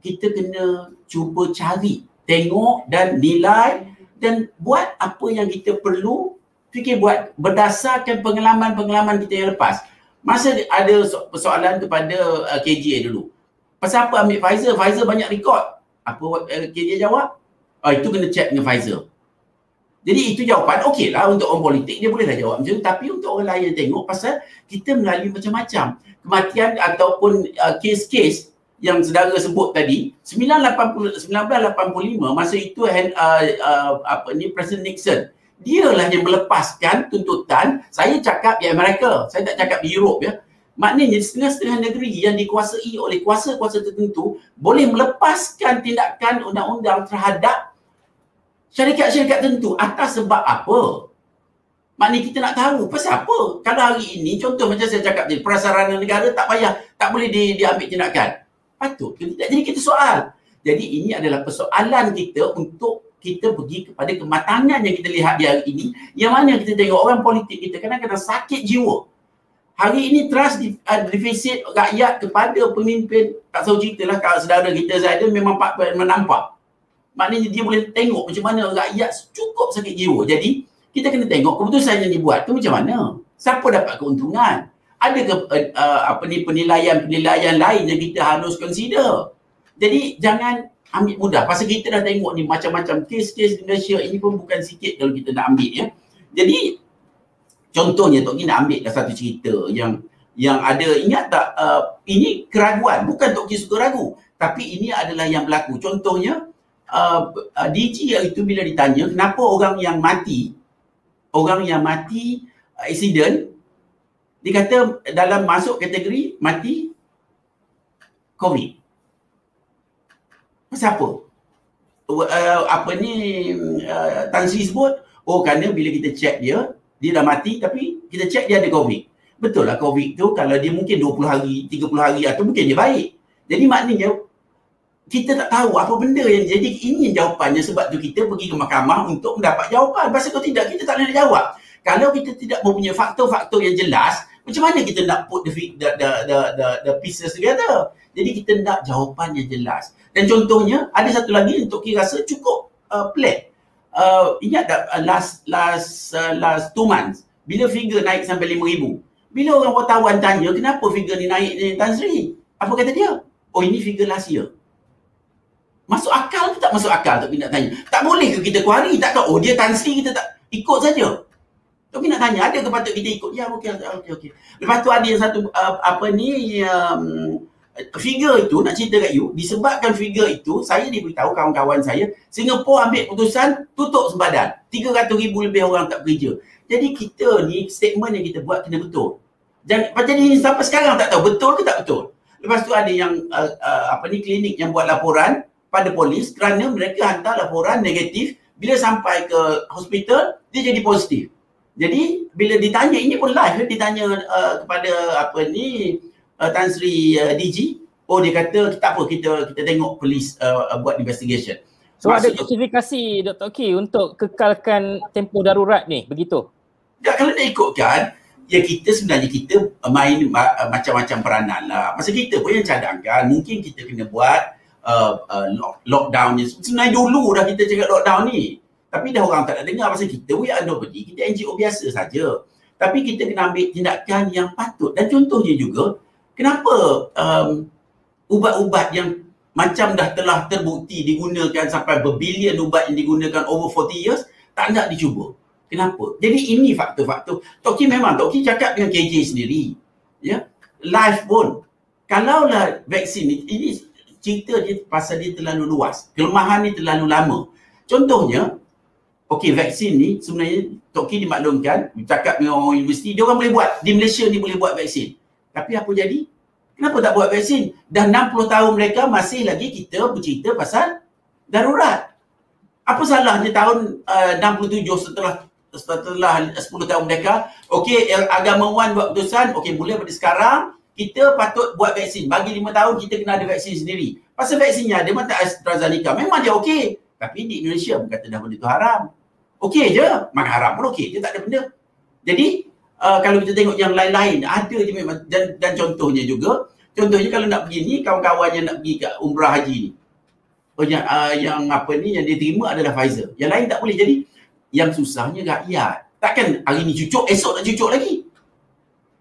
kita kena cuba cari, tengok dan nilai dan buat apa yang kita perlu fikir buat berdasarkan pengalaman-pengalaman kita yang lepas. Masa ada persoalan kepada uh, KJ dulu. Pasal apa ambil Pfizer? Pfizer banyak rekod. Apa uh, KJ jawab? Oh, itu kena check dengan Pfizer. Jadi itu jawapan okey lah untuk orang politik dia boleh dah jawab macam tu. Tapi untuk orang lain tengok pasal kita melalui macam-macam. Kematian ataupun uh, kes-kes yang saudara sebut tadi 1985 masa itu uh, uh, apa ni Presiden Nixon dialah yang melepaskan tuntutan saya cakap di Amerika. Saya tak cakap di Europe ya. Maknanya setengah-setengah negeri yang dikuasai oleh kuasa-kuasa tertentu boleh melepaskan tindakan undang-undang terhadap syarikat-syarikat tertentu atas sebab apa maknanya kita nak tahu pasal apa kalau hari ini contoh macam saya cakap tadi prasarana negara tak payah tak boleh di, diambil tindakan patut ke tidak? Jadi kita soal. Jadi ini adalah persoalan kita untuk kita pergi kepada kematangan yang kita lihat di hari ini yang mana kita tengok orang politik kita kadang-kadang sakit jiwa. Hari ini trust uh, defisit rakyat kepada pemimpin tak tahu cerita lah kalau saudara kita saya memang pak. Maknanya dia boleh tengok macam mana rakyat cukup sakit jiwa. Jadi kita kena tengok keputusan yang dibuat tu macam mana. Siapa dapat keuntungan? ada ke uh, apa ni penilaian-penilaian lain yang kita harus consider. Jadi jangan ambil mudah pasal kita dah tengok ni macam-macam kes-kes di Malaysia ini pun bukan sikit kalau kita nak ambil ya. Jadi contohnya Tok Ki nak ambil satu cerita yang yang ada ingat tak uh, ini keraguan bukan Tok Ki suka ragu tapi ini adalah yang berlaku. Contohnya uh, uh, DG itu bila ditanya kenapa orang yang mati orang yang mati uh, accident dia kata dalam masuk kategori mati COVID. Pasal apa? Uh, apa ni uh, Tan Sri sebut, oh kerana bila kita check dia, dia dah mati tapi kita check dia ada COVID. Betul lah COVID tu kalau dia mungkin 20 hari, 30 hari atau mungkin dia baik. Jadi maknanya kita tak tahu apa benda yang jadi ini jawapannya sebab tu kita pergi ke mahkamah untuk mendapat jawapan. Pasal kalau tidak kita tak boleh jawab. Kalau kita tidak mempunyai faktor-faktor yang jelas, macam mana kita nak put the, the, the, the, the, the pieces together? Jadi kita nak jawapan yang jelas. Dan contohnya, ada satu lagi untuk kita rasa cukup uh, plan. Uh, ingat tak uh, last last uh, last two months bila figure naik sampai 5000 bila orang wartawan tanya kenapa figure ni naik ni Tan Sri apa kata dia oh ini figure last year masuk akal ke tak masuk akal tak nak tanya tak boleh ke kita kuari tak tahu oh dia Tan Sri kita tak ikut saja tapi nak tanya, ada ke patut kita ikut? Ya, okey, okey, okey. Lepas tu ada yang satu, uh, apa ni, um, figure itu, nak cerita kat you, disebabkan figure itu, saya diberitahu kawan-kawan saya, Singapura ambil putusan tutup sempadan. 300 ribu lebih orang tak bekerja. Jadi kita ni statement yang kita buat kena betul. Jangan macam ni sampai sekarang tak tahu betul ke tak betul. Lepas tu ada yang uh, uh, apa ni klinik yang buat laporan pada polis kerana mereka hantar laporan negatif bila sampai ke hospital dia jadi positif. Jadi bila ditanya ini pun live ditanya uh, kepada apa ni uh, Tan Sri uh, DG oh dia kata tak apa kita kita tengok polis uh, uh, buat investigation. So Maksud ada justifikasi Dr. Ki untuk kekalkan tempoh darurat ni begitu? Ya kalau nak ikutkan ya kita sebenarnya kita main uh, macam-macam peranan lah. Masa kita pun yang cadangkan mungkin kita kena buat uh, uh, lockdown ni. Sebenarnya dulu dah kita cakap lockdown ni. Tapi dah orang tak nak dengar pasal kita we are nobody, kita NGO biasa saja. Tapi kita kena ambil tindakan yang patut. Dan contohnya juga, kenapa um, ubat-ubat yang macam dah telah terbukti digunakan sampai berbilion ubat yang digunakan over 40 years, tak nak dicuba. Kenapa? Jadi ini faktor-faktor. Toki memang, Toki cakap dengan KJ sendiri. Ya, Life pun. Kalaulah vaksin ni, ini cerita dia pasal dia terlalu luas. Kelemahan ni terlalu lama. Contohnya, okey vaksin ni sebenarnya Tok Ki dimaklumkan, cakap dengan orang universiti, dia orang boleh buat. Di Malaysia ni boleh buat vaksin. Tapi apa jadi? Kenapa tak buat vaksin? Dah 60 tahun mereka masih lagi kita bercerita pasal darurat. Apa salahnya tahun uh, 67 setelah setelah 10 tahun mereka, okey agamawan buat keputusan, okey boleh pada sekarang kita patut buat vaksin. Bagi 5 tahun kita kena ada vaksin sendiri. Pasal vaksinnya ada mata AstraZeneca. Memang dia okey. Tapi di Indonesia bukan kata dah benda tu haram. Okey je, makan haram pun okey je, tak ada benda. Jadi uh, kalau kita tengok yang lain-lain, ada je memang dan, dan contohnya juga, contohnya kalau nak pergi ni, kawan-kawan yang nak pergi ke umrah haji ni, oh, yang, uh, yang apa ni, yang dia terima adalah Pfizer. Yang lain tak boleh. Jadi yang susahnya rakyat. Takkan hari ni cucuk, esok nak cucuk lagi.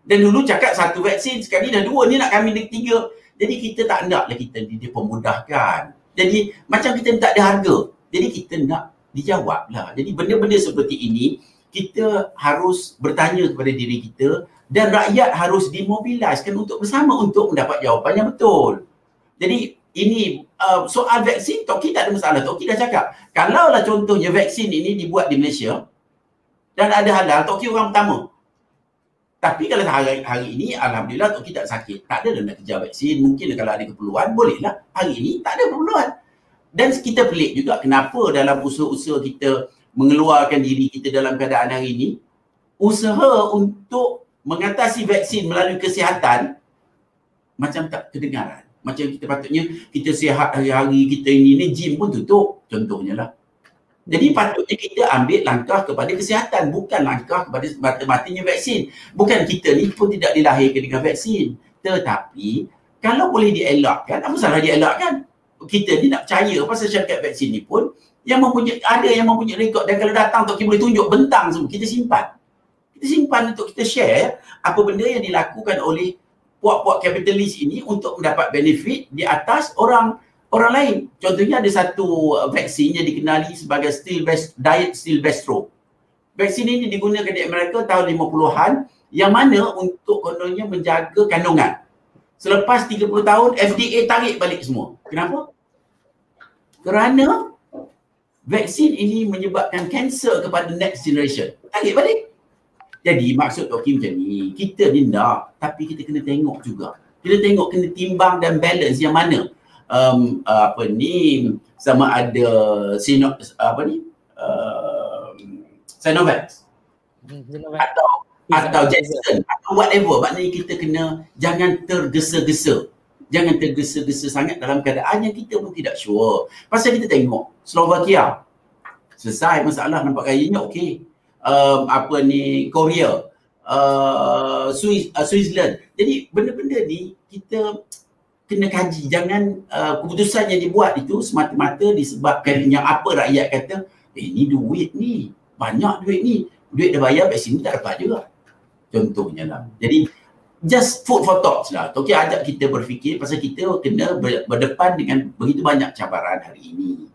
Dan dulu cakap satu vaksin, sekali dah dua, ni nak kami tiga. Jadi kita tak nak lah kita dia pemudahkan. Jadi macam kita tak ada harga. Jadi kita nak dijawab lah. Jadi benda-benda seperti ini kita harus bertanya kepada diri kita dan rakyat harus dimobiliskan untuk bersama untuk mendapat jawapan yang betul. Jadi ini uh, soal vaksin Toki tak ada masalah. Toki dah cakap. Kalaulah contohnya vaksin ini dibuat di Malaysia dan ada halal, Toki orang pertama. Tapi kalau hari, hari ini, Alhamdulillah Toki tak sakit. Tak ada nak kejar vaksin. Mungkin kalau ada keperluan, bolehlah. Hari ini tak ada keperluan. Dan kita pelik juga kenapa dalam usaha-usaha kita mengeluarkan diri kita dalam keadaan hari ini, usaha untuk mengatasi vaksin melalui kesihatan macam tak kedengaran. Macam kita patutnya kita sihat hari-hari kita ini, ni gym pun tutup contohnya lah. Jadi patutnya kita ambil langkah kepada kesihatan bukan langkah kepada mata-matanya vaksin. Bukan kita ni pun tidak dilahirkan dengan vaksin. Tetapi kalau boleh dielakkan, apa salah dielakkan? kita ni nak percaya pasal syarikat vaksin ni pun yang mempunyai ada yang mempunyai rekod dan kalau datang Tok Kim boleh tunjuk bentang semua kita simpan kita simpan untuk kita share apa benda yang dilakukan oleh puak-puak kapitalis ini untuk mendapat benefit di atas orang orang lain contohnya ada satu vaksin yang dikenali sebagai steel best diet steel bestro vaksin ini digunakan di Amerika tahun 50-an yang mana untuk kononnya menjaga kandungan Selepas 30 tahun FDA tarik balik semua. Kenapa? Kerana vaksin ini menyebabkan kanser kepada next generation. Tarik balik. Jadi maksud Tok Kim macam ni, kita ni nak tapi kita kena tengok juga. Kita tengok kena timbang dan balance yang mana um, apa ni sama ada Sino, apa ni uh, Sinovac. Hmm, atau atau Jackson atau whatever. Maknanya kita kena jangan tergesa-gesa. Jangan tergesa-gesa sangat dalam keadaan yang kita pun tidak sure. Pasal kita tengok Slovakia. Selesai masalah nampak gayanya okey. Um, apa ni Korea. Uh, Swiss, uh, Switzerland. Jadi benda-benda ni kita kena kaji jangan uh, keputusan yang dibuat itu semata-mata disebabkan yang apa rakyat kata eh ni duit ni banyak duit ni duit dah bayar vaksin tak dapat juga contohnya lah. Jadi just food for thoughts lah. Toki ajak kita berfikir pasal kita kena berdepan dengan begitu banyak cabaran hari ini.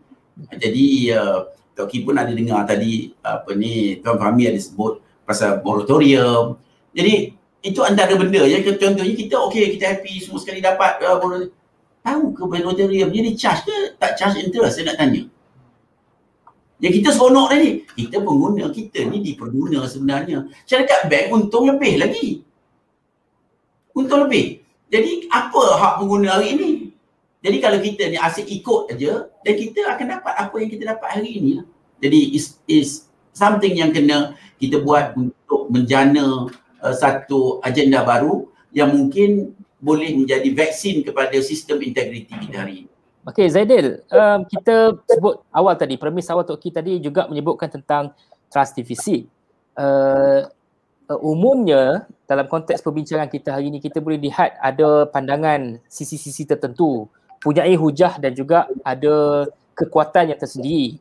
Jadi uh, Toki pun ada dengar tadi apa ni Tuan Fahmi ada sebut pasal moratorium. Jadi itu antara benda ya contohnya kita okey kita happy semua sekali dapat uh, tahu ke moratorium jadi charge ke tak charge interest saya nak tanya Yang kita seronok tadi, kita pengguna, kita ni diperguna sebenarnya. Syarikat bank untung lebih lagi. Untung lebih. Jadi apa hak pengguna hari ini? Jadi kalau kita ni asyik ikut aja dan kita akan dapat apa yang kita dapat hari ini. Jadi is is something yang kena kita buat untuk menjana uh, satu agenda baru yang mungkin boleh menjadi vaksin kepada sistem integriti kita hari ini. Okey Zaidil, um, kita sebut awal tadi, premis awal Tok Ki tadi juga menyebutkan tentang trust deficit. Uh, umumnya dalam konteks perbincangan kita hari ini kita boleh lihat ada pandangan sisi-sisi tertentu, punyai hujah dan juga ada kekuatan yang tersendiri.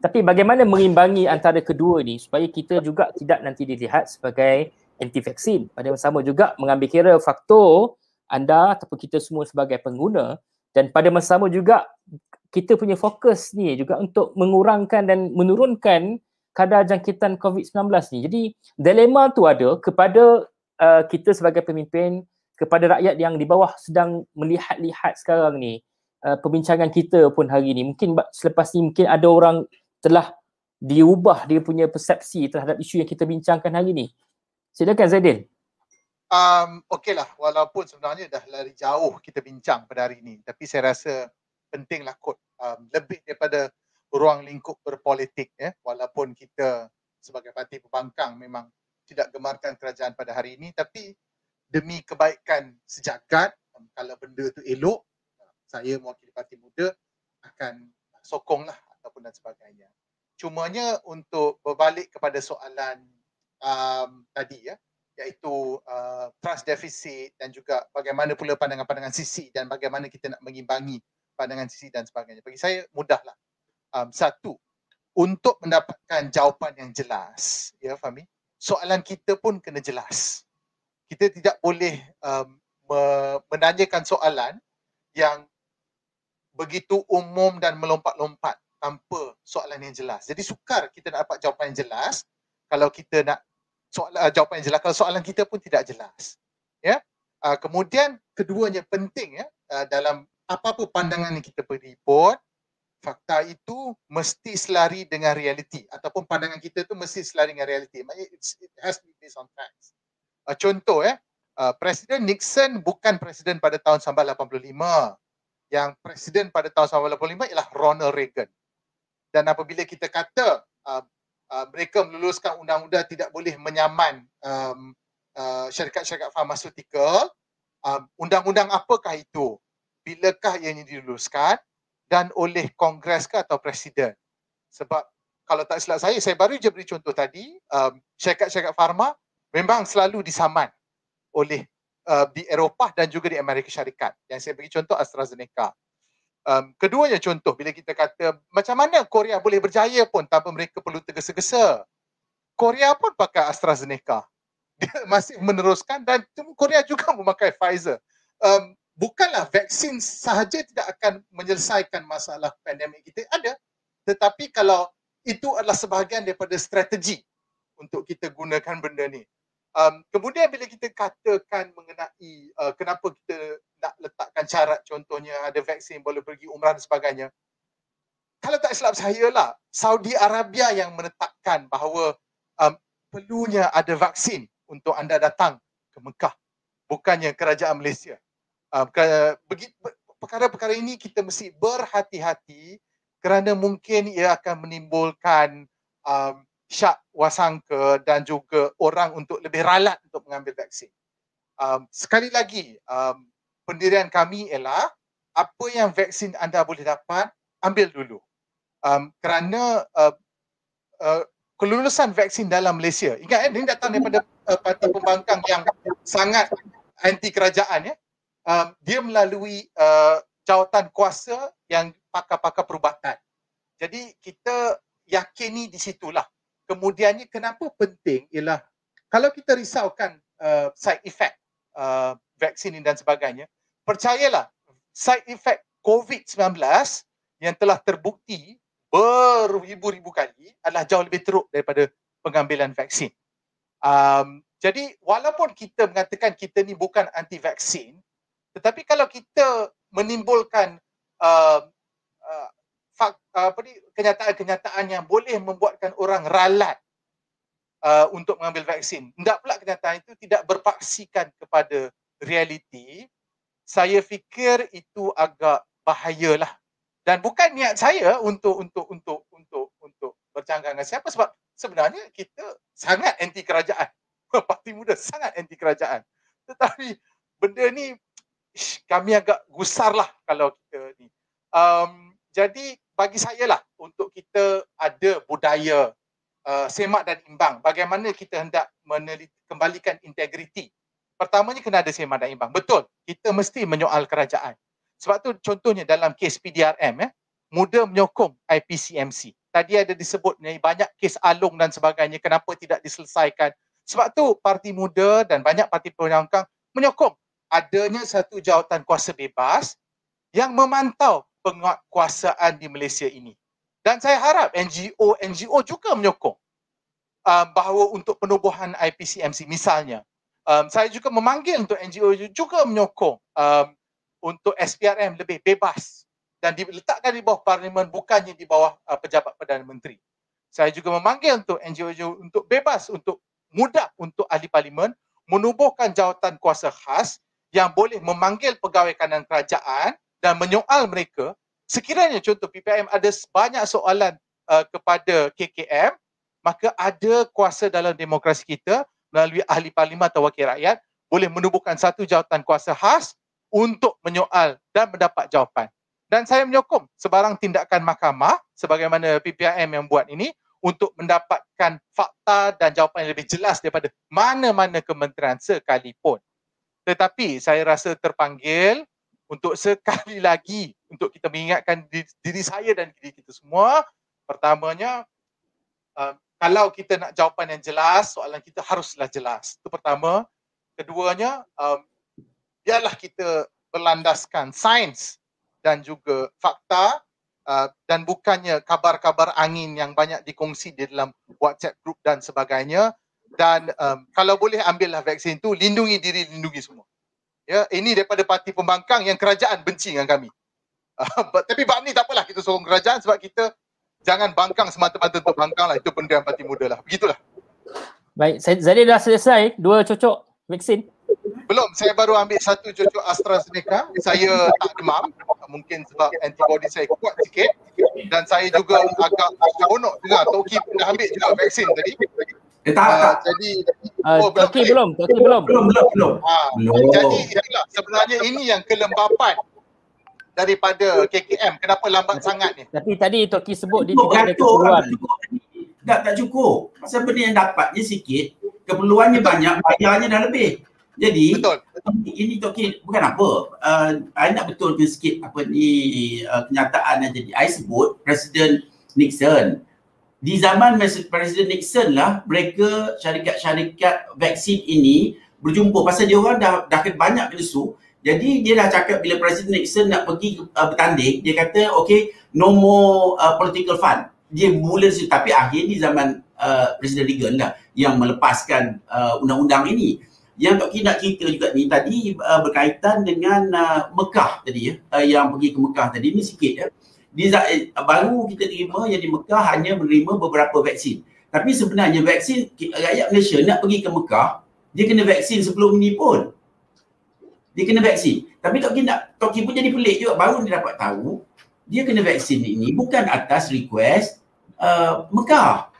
Tapi bagaimana mengimbangi antara kedua ni supaya kita juga tidak nanti dilihat sebagai anti vaksin. Pada masa sama juga mengambil kira faktor anda ataupun kita semua sebagai pengguna dan pada masa sama juga kita punya fokus ni juga untuk mengurangkan dan menurunkan kadar jangkitan COVID-19 ni. Jadi dilema tu ada kepada uh, kita sebagai pemimpin, kepada rakyat yang di bawah sedang melihat-lihat sekarang ni uh, perbincangan kita pun hari ni. Mungkin selepas ni mungkin ada orang telah diubah dia punya persepsi terhadap isu yang kita bincangkan hari ni. Silakan Zaidin um, okey lah walaupun sebenarnya dah lari jauh kita bincang pada hari ini tapi saya rasa pentinglah kot um, lebih daripada ruang lingkup berpolitik ya. Walaupun kita sebagai parti pembangkang memang tidak gemarkan kerajaan pada hari ini tapi demi kebaikan sejagat um, kalau benda tu elok saya mewakili parti muda akan sokonglah ataupun dan sebagainya. Cumanya untuk berbalik kepada soalan um, tadi ya iaitu uh, trust deficit dan juga bagaimana pula pandangan-pandangan sisi dan bagaimana kita nak mengimbangi pandangan sisi dan sebagainya. Bagi saya mudahlah. Um, satu, untuk mendapatkan jawapan yang jelas, ya Fahmi, soalan kita pun kena jelas. Kita tidak boleh um, menanyakan soalan yang begitu umum dan melompat-lompat tanpa soalan yang jelas. Jadi sukar kita nak dapat jawapan yang jelas kalau kita nak soalan uh, jawapan yang jelas. Kalau soalan kita pun tidak jelas ya. Uh, kemudian keduanya penting ya uh, dalam apa-apa pandangan yang kita beri pun fakta itu mesti selari dengan realiti. Ataupun pandangan kita tu mesti selari dengan realiti. It has to be based on facts. Uh, contoh ya uh, presiden Nixon bukan presiden pada tahun 1985 yang presiden pada tahun 1985 ialah Ronald Reagan. Dan apabila kita kata uh, uh, mereka meluluskan undang-undang tidak boleh menyaman um, uh, syarikat-syarikat farmasutikal. Um, undang-undang apakah itu? Bilakah ianya diluluskan dan oleh Kongres ke atau Presiden? Sebab kalau tak silap saya, saya baru je beri contoh tadi, um, syarikat-syarikat farma memang selalu disaman oleh uh, di Eropah dan juga di Amerika Syarikat. Yang saya bagi contoh AstraZeneca um, keduanya contoh bila kita kata macam mana Korea boleh berjaya pun tanpa mereka perlu tergesa-gesa. Korea pun pakai AstraZeneca. Dia masih meneruskan dan Korea juga memakai Pfizer. Um, bukanlah vaksin sahaja tidak akan menyelesaikan masalah pandemik kita. Ada. Tetapi kalau itu adalah sebahagian daripada strategi untuk kita gunakan benda ni. Um, kemudian bila kita katakan mengenai uh, kenapa kita nak letakkan syarat contohnya ada vaksin boleh pergi umrah dan sebagainya. Kalau tak silap saya lah, Saudi Arabia yang menetapkan bahawa um, perlunya ada vaksin untuk anda datang ke Mekah. Bukannya kerajaan Malaysia. Um, perkara-perkara ini kita mesti berhati-hati kerana mungkin ia akan menimbulkan um, syak wasangka dan juga orang untuk lebih ralat untuk mengambil vaksin. Um, sekali lagi, um, pendirian kami ialah apa yang vaksin anda boleh dapat, ambil dulu. Um, kerana uh, uh, kelulusan vaksin dalam Malaysia, ingat eh, ini datang daripada uh, parti pembangkang yang sangat anti kerajaan. Ya. Um, dia melalui uh, jawatan kuasa yang pakar-pakar perubatan. Jadi kita yakini di situlah kemudiannya kenapa penting ialah kalau kita risaukan uh, side effect uh, vaksin dan sebagainya, percayalah side effect COVID-19 yang telah terbukti beribu-ribu kali adalah jauh lebih teruk daripada pengambilan vaksin. Um, jadi walaupun kita mengatakan kita ni bukan anti vaksin, tetapi kalau kita menimbulkan uh, uh, fak, uh, apa ni kenyataan-kenyataan yang boleh membuatkan orang ralat uh, untuk mengambil vaksin. Tidak pula kenyataan itu tidak berpaksikan kepada realiti. Saya fikir itu agak bahayalah. Dan bukan niat saya untuk untuk untuk untuk untuk bercanggah dengan siapa sebab sebenarnya kita sangat anti kerajaan. Parti Muda sangat anti kerajaan. Tetapi benda ni ish, kami agak gusar lah kalau kita ni. Um, jadi bagi saya lah untuk kita ada budaya uh, semak dan imbang. Bagaimana kita hendak meneliti, kembalikan integriti. Pertamanya kena ada dan imbang. Betul, kita mesti menyoal kerajaan. Sebab tu contohnya dalam kes PDRM, eh, muda menyokong IPCMC. Tadi ada disebut banyak kes alung dan sebagainya, kenapa tidak diselesaikan. Sebab tu parti muda dan banyak parti penyokong menyokong adanya satu jawatan kuasa bebas yang memantau penguatkuasaan di Malaysia ini. Dan saya harap NGO-NGO juga menyokong um, bahawa untuk penubuhan IPCMC misalnya. Um, saya juga memanggil untuk NGO juga menyokong um, untuk SPRM lebih bebas dan diletakkan di bawah parlimen bukannya di bawah uh, pejabat Perdana Menteri. Saya juga memanggil untuk NGO untuk bebas untuk mudah untuk ahli parlimen menubuhkan jawatan kuasa khas yang boleh memanggil pegawai kanan kerajaan dan menyoal mereka sekiranya contoh PPM ada banyak soalan uh, kepada KKM maka ada kuasa dalam demokrasi kita melalui ahli parlimen atau wakil rakyat boleh menubuhkan satu jawatan kuasa khas untuk menyoal dan mendapat jawapan. Dan saya menyokong sebarang tindakan mahkamah sebagaimana PPM yang buat ini untuk mendapatkan fakta dan jawapan yang lebih jelas daripada mana-mana kementerian sekalipun. Tetapi saya rasa terpanggil untuk sekali lagi untuk kita mengingatkan diri, saya dan diri kita semua. Pertamanya, uh, kalau kita nak jawapan yang jelas, soalan kita haruslah jelas. Itu pertama. Keduanya, um, biarlah kita berlandaskan sains dan juga fakta Uh, dan bukannya kabar-kabar angin yang banyak dikongsi di dalam WhatsApp group dan sebagainya dan um, kalau boleh ambillah vaksin tu lindungi diri lindungi semua ya ini daripada parti pembangkang yang kerajaan benci dengan kami uh, but, tapi bab ni tak apalah kita sorong kerajaan sebab kita jangan bangkang semata-mata untuk bangkang lah itu benda yang parti muda lah begitulah baik saya Zali dah selesai dua cocok vaksin belum, saya baru ambil satu cucuk AstraZeneca. Saya tak demam. Mungkin sebab antibody saya kuat sikit. Dan saya juga agak seronok juga. Toki pun dah ambil juga vaksin tadi. Eh tak, uh, Jadi, uh, oh, belum. Toki belum, Toki belum. Belum, belum, belum. Uh, belum. Jadi, itulah, sebenarnya ini yang kelembapan daripada KKM. Kenapa lambat sangat ni? Tapi tadi Toki sebut dia tidak ada keperluan. Tak, tak cukup. Pasal benda yang dapatnya sikit, keperluannya banyak, bayarnya dah lebih. Jadi betul. ini Toki bukan apa. Uh, I nak betulkan sikit apa ni uh, kenyataan yang jadi. I sebut Presiden Nixon. Di zaman Presiden Nixon lah mereka syarikat-syarikat vaksin ini berjumpa pasal dia orang dah dah banyak kena su. Jadi dia dah cakap bila Presiden Nixon nak pergi uh, bertanding, dia kata okay no more uh, political fund. Dia mula situ. Tapi akhir di zaman uh, Presiden Reagan lah yang melepaskan uh, undang-undang ini. Yang Tok nak cerita juga ni tadi uh, berkaitan dengan uh, Mekah tadi ya. Uh, yang pergi ke Mekah tadi ni sikit ya. Di uh, baru kita terima yang di Mekah hanya menerima beberapa vaksin. Tapi sebenarnya vaksin rakyat Malaysia nak pergi ke Mekah dia kena vaksin sebelum ini pun dia kena vaksin tapi Tok Ki nak Tok Ki pun jadi pelik juga baru dia dapat tahu dia kena vaksin ini bukan atas request uh, Mekah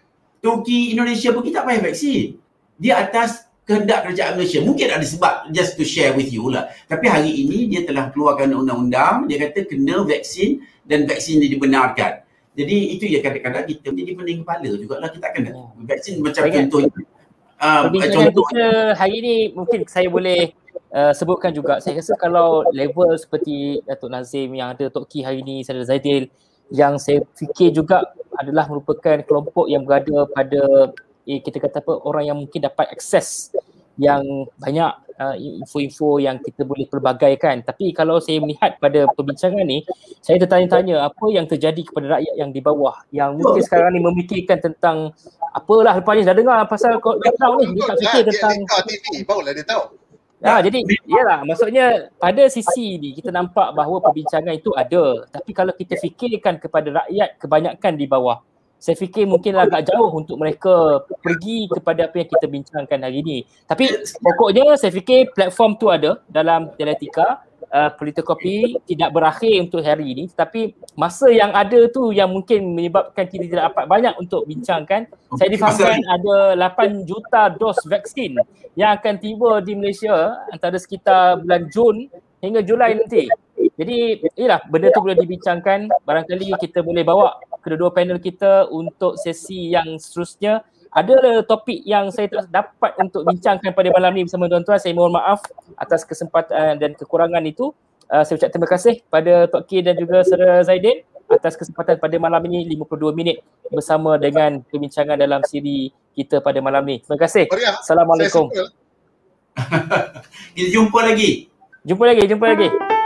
Turki Indonesia pergi tak payah vaksin dia atas kehendak kerajaan Malaysia. Mungkin ada sebab just to share with you lah. Tapi hari ini dia telah keluarkan undang-undang, dia kata kena vaksin dan vaksin ini dibenarkan. Jadi itu ya kadang-kadang kita jadi pening kepala jugalah kita akan oh. vaksin macam Baik. contoh uh, contoh kita hari ini mungkin saya boleh uh, sebutkan juga saya rasa kalau level seperti Datuk Nazim yang ada Tok Ki hari ini Sadar Zaidil yang saya fikir juga adalah merupakan kelompok yang berada pada eh, kita kata apa orang yang mungkin dapat akses yang banyak uh, info-info yang kita boleh pelbagaikan. Tapi kalau saya melihat pada perbincangan ni saya tertanya-tanya apa yang terjadi kepada rakyat yang di bawah yang mungkin sekarang ni memikirkan tentang apalah lepas ni dah dengar pasal lockdown ni. Dia tak fikir tentang dia TV barulah dia tahu Ya, ha, jadi iyalah maksudnya pada sisi ni kita nampak bahawa perbincangan itu ada. Tapi kalau kita fikirkan kepada rakyat kebanyakan di bawah. Saya fikir mungkin agak jauh untuk mereka pergi kepada apa yang kita bincangkan hari ini. Tapi pokoknya saya fikir platform tu ada dalam dialektika uh, political copy tidak berakhir untuk hari ini tetapi masa yang ada tu yang mungkin menyebabkan kita tidak dapat banyak untuk bincangkan. Saya difahamkan ada 8 juta dos vaksin yang akan tiba di Malaysia antara sekitar bulan Jun hingga Julai nanti. Jadi inilah benda tu boleh dibincangkan barangkali kita boleh bawa kedua-dua panel kita untuk sesi yang seterusnya ada topik yang saya tak dapat untuk bincangkan pada malam ni bersama tuan-tuan. Saya mohon maaf atas kesempatan dan kekurangan itu. Uh, saya ucap terima kasih pada Tok K dan juga Saudara Zaidin atas kesempatan pada malam ini 52 minit bersama dengan perbincangan dalam siri kita pada malam ni. Terima kasih. Assalamualaikum. Kita jumpa lagi. Jumpa lagi, jumpa lagi.